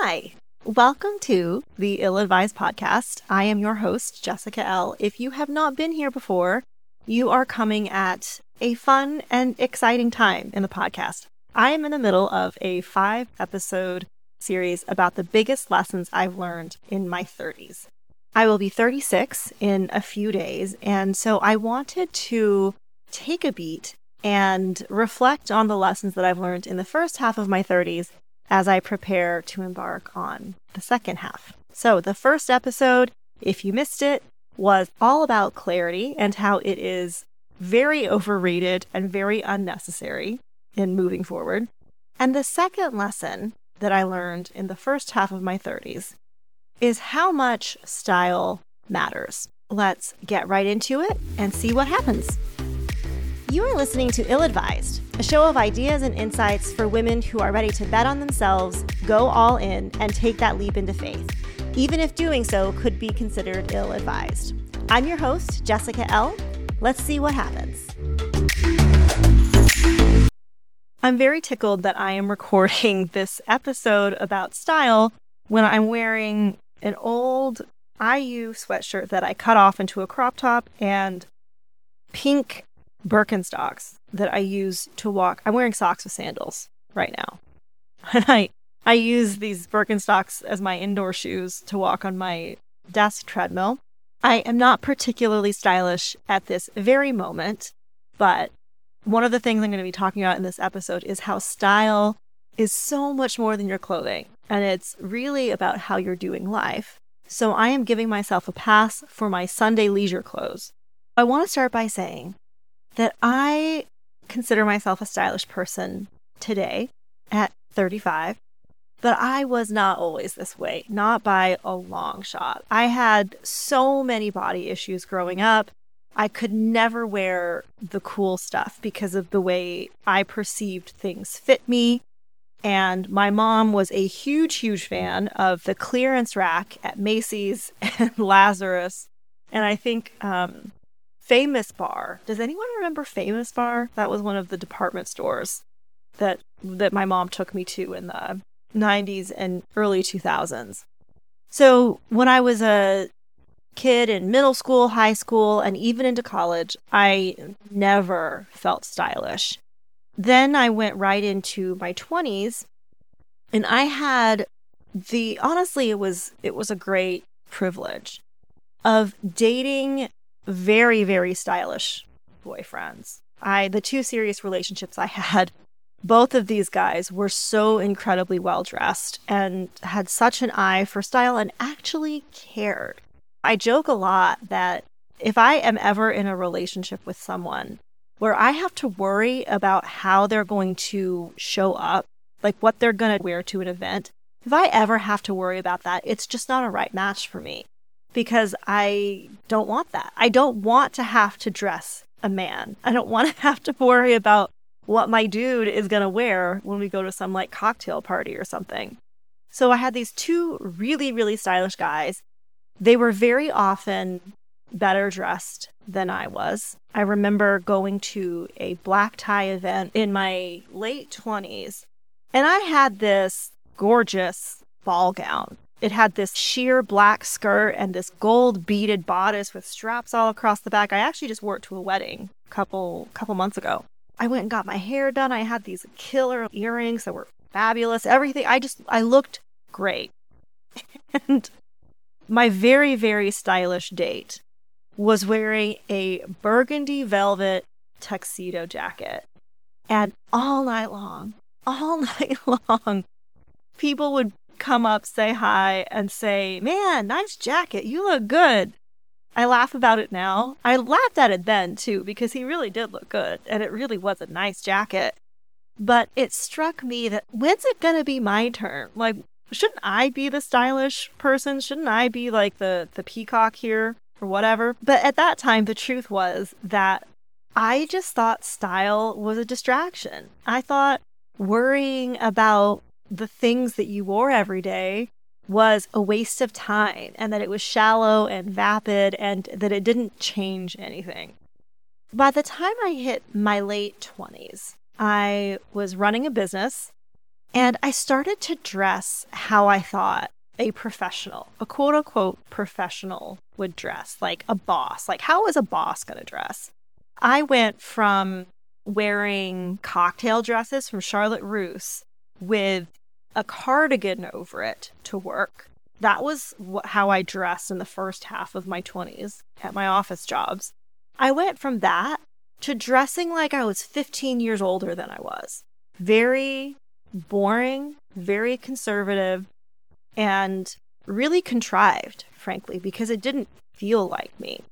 Hi, welcome to the Ill Advised podcast. I am your host, Jessica Ell. If you have not been here before, you are coming at a fun and exciting time in the podcast. I am in the middle of a five episode series about the biggest lessons I've learned in my 30s. I will be 36 in a few days, and so I wanted to take a beat and reflect on the lessons that I've learned in the first half of my 30s as I prepare to embark on the second half. So, the first episode, if you missed it, was all about clarity and how it is very overrated and very unnecessary in moving forward. And the second lesson that I learned in the first half of my 30s is how much style matters. Let's get right into it and see what happens. You are listening to Ill Advised, a show of ideas and insights for women who are ready to bet on themselves, go all in, and take that leap into faith, even if doing so could be considered ill advised. I'm your host, Jessica Ell. Let's see what happens. I'm very tickled that I am recording this episode about style when I'm wearing an old IU sweatshirt that I cut off into a crop top and pink Birkenstocks that I use to walk. I'm wearing socks with sandals right now. And I I use these Birkenstocks as my indoor shoes to walk on my desk treadmill. I am not particularly stylish at this very moment, but one of the things I'm going to be talking about in this episode is how style is so much more than your clothing, and it's really about how you're doing life. So I am giving myself a pass for my Sunday leisure clothes. I want to start by saying that I consider myself a stylish person today at 35, but I was not always this way, not by a long shot. I had so many body issues growing up. I could never wear the cool stuff because of the way I perceived things fit me. And my mom was a huge, huge fan of the clearance rack at Macy's and Lazarus. And I think um, Famous-Barr. Does anyone remember Famous-Barr? That was one of the department stores that that my mom took me to in the 90s and early 2000s. So, when I was a kid in middle school, high school, and even into college, I never felt stylish. Then I went right into my 20s and I had the honestly it was it was a great privilege of dating very, very stylish boyfriends. I the two serious relationships I had, both of these guys were so incredibly well dressed and had such an eye for style and actually cared. I joke a lot that if I am ever in a relationship with someone where I have to worry about how they're going to show up, like what they're going to wear to an event, if I ever have to worry about that, it's just not a right match for me because I don't want that. I don't want to have to dress a man. I don't want to have to worry about what my dude is going to wear when we go to some like cocktail party or something. So I had these two really, really stylish guys. They were very often better dressed than I was. I remember going to a black tie event in my late 20s, and I had this gorgeous ball gown it had this sheer black skirt and this gold beaded bodice with straps all across the back. I actually just wore it to a wedding a couple couple months ago. I went and got my hair done. I had these killer earrings that were fabulous. Everything. I just I looked great. and my very very stylish date was wearing a burgundy velvet tuxedo jacket. And all night long, all night long, people would come up, say hi, and say, Man, nice jacket. You look good. I laugh about it now. I laughed at it then too, because he really did look good and it really was a nice jacket. But it struck me that when's it going to be my turn? Like, shouldn't I be the stylish person? Shouldn't I be like the, the peacock here or whatever? But at that time, the truth was that I just thought style was a distraction. I thought worrying about the things that you wore every day was a waste of time and that it was shallow and vapid and that it didn't change anything. By the time I hit my late 20s, I was running a business And I started to dress how I thought a professional, a quote unquote professional would dress, like a boss. Like, how is a boss going to dress? I went from wearing cocktail dresses from Charlotte Russe with a cardigan over it to work. That was wh- how I dressed in the first half of my 20s at my office jobs. I went from that to dressing like I was 15 years older than I was. Very boring, very conservative, and really contrived, frankly, because it didn't feel like me.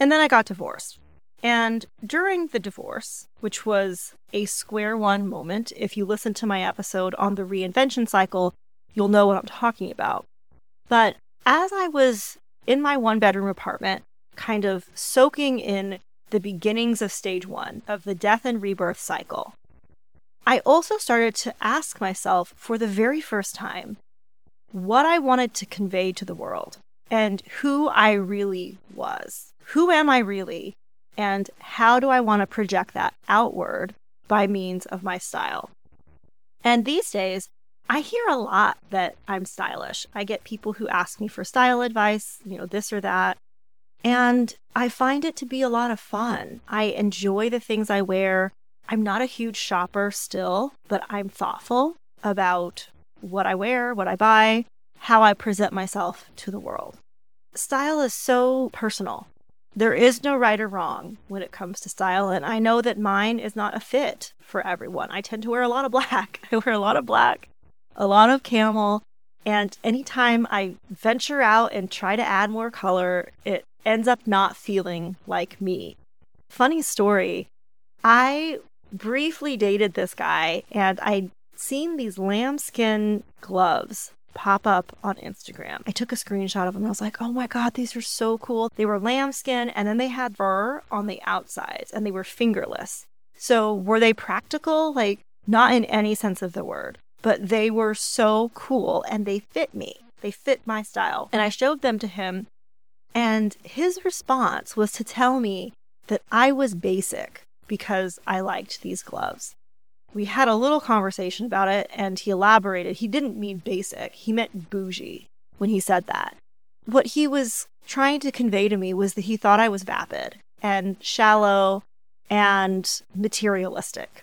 And then I got divorced. And during the divorce, which was a square one moment, if you listen to my episode on the reinvention cycle, you'll know what I'm talking about. But as I was in my one bedroom apartment, kind of soaking in the beginnings of stage one of the death and rebirth cycle, I also started to ask myself for the very first time what I wanted to convey to the world and who I really was. Who am I really? And how do I want to project that outward by means of my style? And these days, I hear a lot that I'm stylish. I get people who ask me for style advice, you know, this or that. And I find it to be a lot of fun. I enjoy the things I wear. I'm not a huge shopper still, but I'm thoughtful about what I wear, what I buy, how I present myself to the world. Style is so personal. There is no right or wrong when it comes to style. And I know that mine is not a fit for everyone. I tend to wear a lot of black. I wear a lot of black, a lot of camel. And anytime I venture out and try to add more color, it ends up not feeling like me. Funny story I briefly dated this guy and I'd seen these lambskin gloves pop up on Instagram. I took a screenshot of them. I was like, oh my God, these are so cool. They were lambskin and then they had fur on the outsides and they were fingerless. So were they practical? Like, not in any sense of the word, but they were so cool and they fit me. They fit my style. And I showed them to him. And his response was to tell me that I was basic because I liked these gloves we had a little conversation about it and he elaborated. He didn't mean basic, he meant bougie when he said that. What he was trying to convey to me was that he thought I was vapid and shallow and materialistic,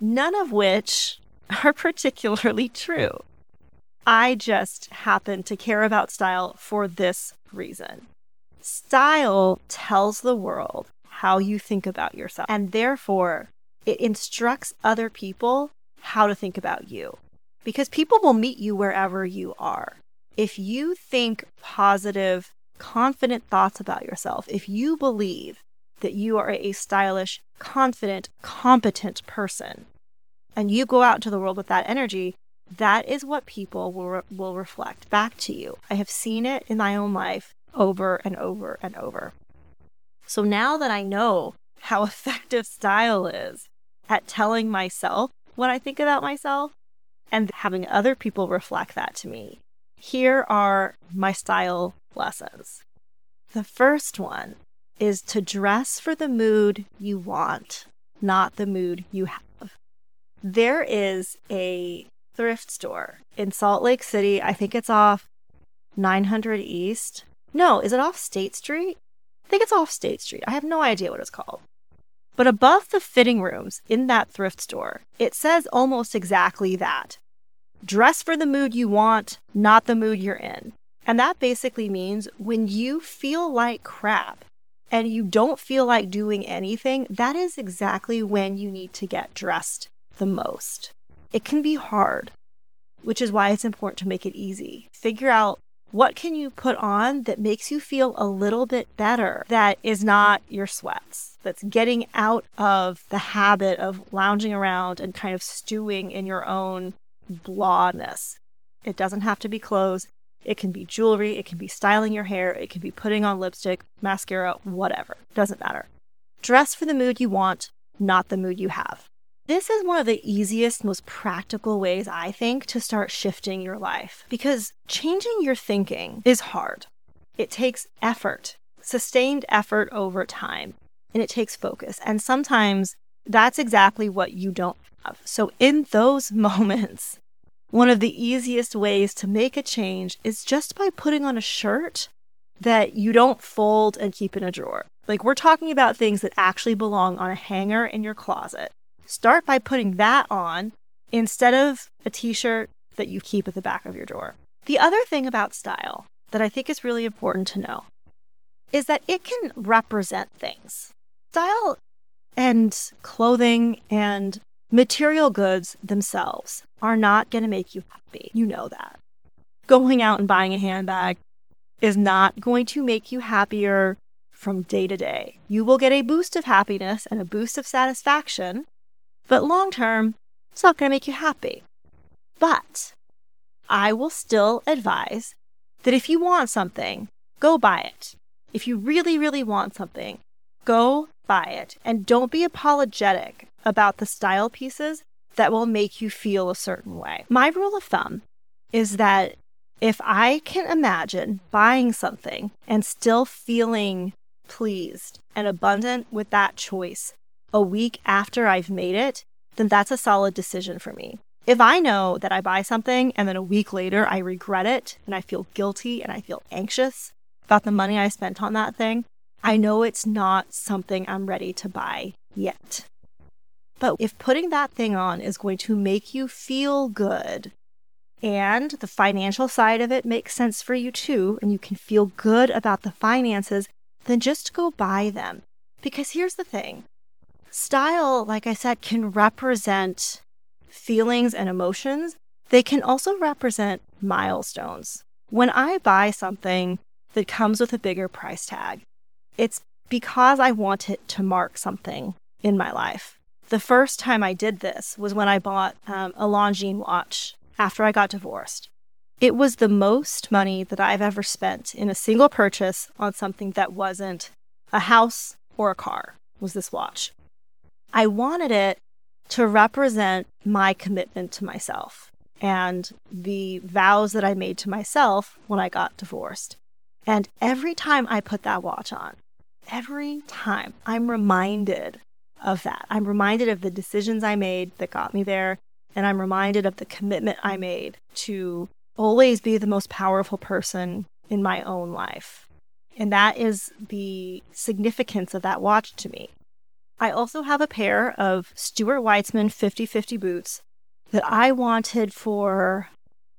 none of which are particularly true. I just happen to care about style for this reason. Style tells the world how you think about yourself, and therefore it instructs other people how to think about you because people will meet you wherever you are. If you think positive, confident thoughts about yourself, if you believe that you are a stylish, confident, competent person, and you go out into the world with that energy, that is what people will, re- will reflect back to you. I have seen it in my own life over and over and over. So now that I know how effective style is, at telling myself what I think about myself and having other people reflect that to me. Here are my style lessons. The first one is to dress for the mood you want, not the mood you have. There is a thrift store in Salt Lake City. I think it's off 900 East. No, is it off State Street? I think it's off State Street. I have no idea what it's called. But above the fitting rooms in that thrift store, it says almost exactly that. Dress for the mood you want, not the mood you're in. And that basically means when you feel like crap and you don't feel like doing anything, that is exactly when you need to get dressed the most. It can be hard, which is why it's important to make it easy. Figure out what can you put on that makes you feel a little bit better that is not your sweats, that's getting out of the habit of lounging around and kind of stewing in your own blahness. It doesn't have to be clothes. It can be jewelry. It can be styling your hair. It can be putting on lipstick, mascara, whatever. Doesn't matter. Dress for the mood you want, not the mood you have. This is one of the easiest, most practical ways, I think, to start shifting your life because changing your thinking is hard. It takes effort, sustained effort over time, and it takes focus. And sometimes that's exactly what you don't have. So, in those moments, one of the easiest ways to make a change is just by putting on a shirt that you don't fold and keep in a drawer. Like, we're talking about things that actually belong on a hanger in your closet. Start by putting that on instead of a t shirt that you keep at the back of your drawer. The other thing about style that I think is really important to know is that it can represent things. Style and clothing and material goods themselves are not going to make you happy. You know that. Going out and buying a handbag is not going to make you happier from day to day. You will get a boost of happiness and a boost of satisfaction, but long term, it's not going to make you happy. But I will still advise that if you want something, go buy it. If you really, really want something, go buy it. And don't be apologetic about the style pieces that will make you feel a certain way. My rule of thumb is that if I can imagine buying something and still feeling pleased and abundant with that choice a week after I've made it, then that's a solid decision for me. If I know that I buy something and then a week later I regret it and I feel guilty and I feel anxious about the money I spent on that thing, I know it's not something I'm ready to buy yet. But if putting that thing on is going to make you feel good and the financial side of it makes sense for you too, and you can feel good about the finances, then just go buy them. Because here's the thing style, like I said, can represent feelings and emotions. They can also represent milestones. When I buy something that comes with a bigger price tag, it's because I want it to mark something in my life. The first time I did this was when I bought um, a Longines watch after I got divorced. It was the most money that I've ever spent in a single purchase on something that wasn't a house or a car, was this watch. I wanted it to represent my commitment to myself and the vows that I made to myself when I got divorced. And every time I put that watch on, every time I'm reminded of that. I'm reminded of the decisions I made that got me there. And I'm reminded of the commitment I made to always be the most powerful person in my own life. And that is the significance of that watch to me. I also have a pair of Stuart Weitzman 50 50 boots that I wanted for,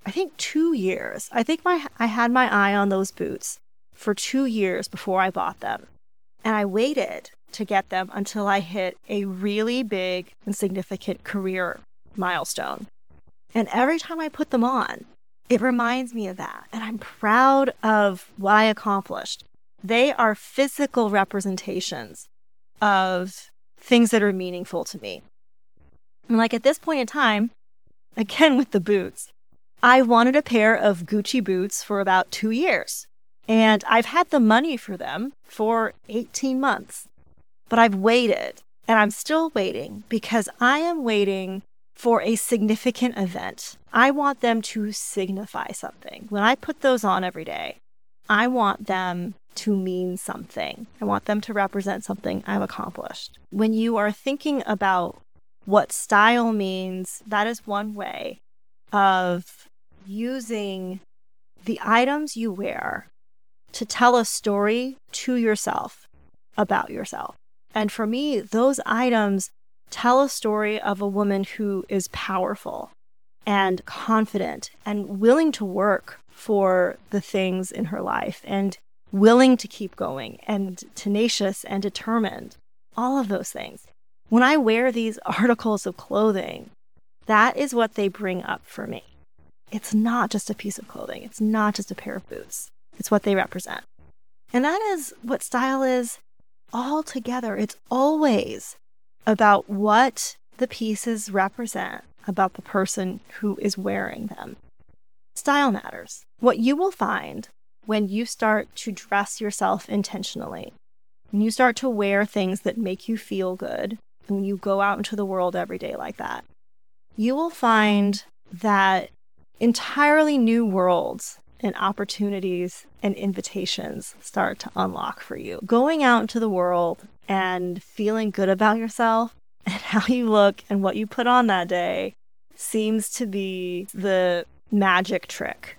I think, two years. I think my, I had my eye on those boots for two years before I bought them. And I waited to get them until I hit a really big and significant career milestone. And every time I put them on, it reminds me of that. And I'm proud of what I accomplished. They are physical representations of things that are meaningful to me. And like at this point in time, again with the boots, I wanted a pair of Gucci boots for about two years. And I've had the money for them for 18 months, but I've waited and I'm still waiting because I am waiting for a significant event. I want them to signify something. When I put those on every day, I want them to mean something. I want them to represent something I've accomplished. When you are thinking about what style means, that is one way of using the items you wear to tell a story to yourself about yourself. And for me, those items tell a story of a woman who is powerful and confident and willing to work for the things in her life and willing to keep going and tenacious and determined. All of those things. When I wear these articles of clothing, that is what they bring up for me. It's not just a piece of clothing, it's not just a pair of boots. It's what they represent. And that is what style is all together. It's always about what the pieces represent about the person who is wearing them. Style matters. What you will find when you start to dress yourself intentionally, when you start to wear things that make you feel good, and when you go out into the world every day like that, you will find that entirely new worlds and opportunities and invitations start to unlock for you. Going out into the world and feeling good about yourself and how you look and what you put on that day seems to be the magic trick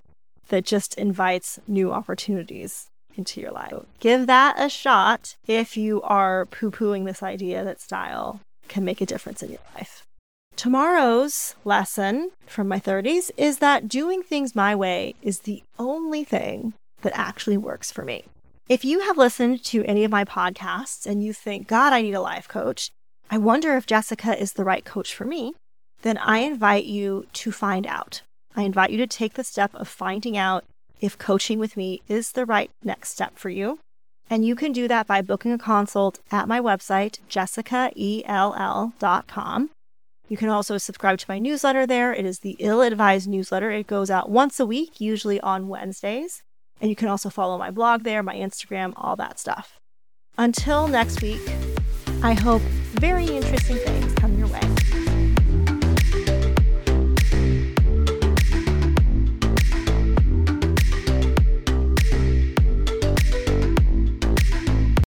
that just invites new opportunities into your life. Give that a shot if you are poo pooing this idea that style can make a difference in your life. Tomorrow's lesson from my 30s is that doing things my way is the only thing that actually works for me. If you have listened to any of my podcasts and you think, God, I need a life coach, I wonder if Jessica is the right coach for me, then I invite you to find out. I invite you to take the step of finding out if coaching with me is the right next step for you. And you can do that by booking a consult at my website, jessicaell.com. You can also subscribe to my newsletter there. It is the Ill Advised newsletter. It goes out once a week, usually on Wednesdays. And you can also follow my blog there, my Instagram, all that stuff. Until next week, I hope very interesting things come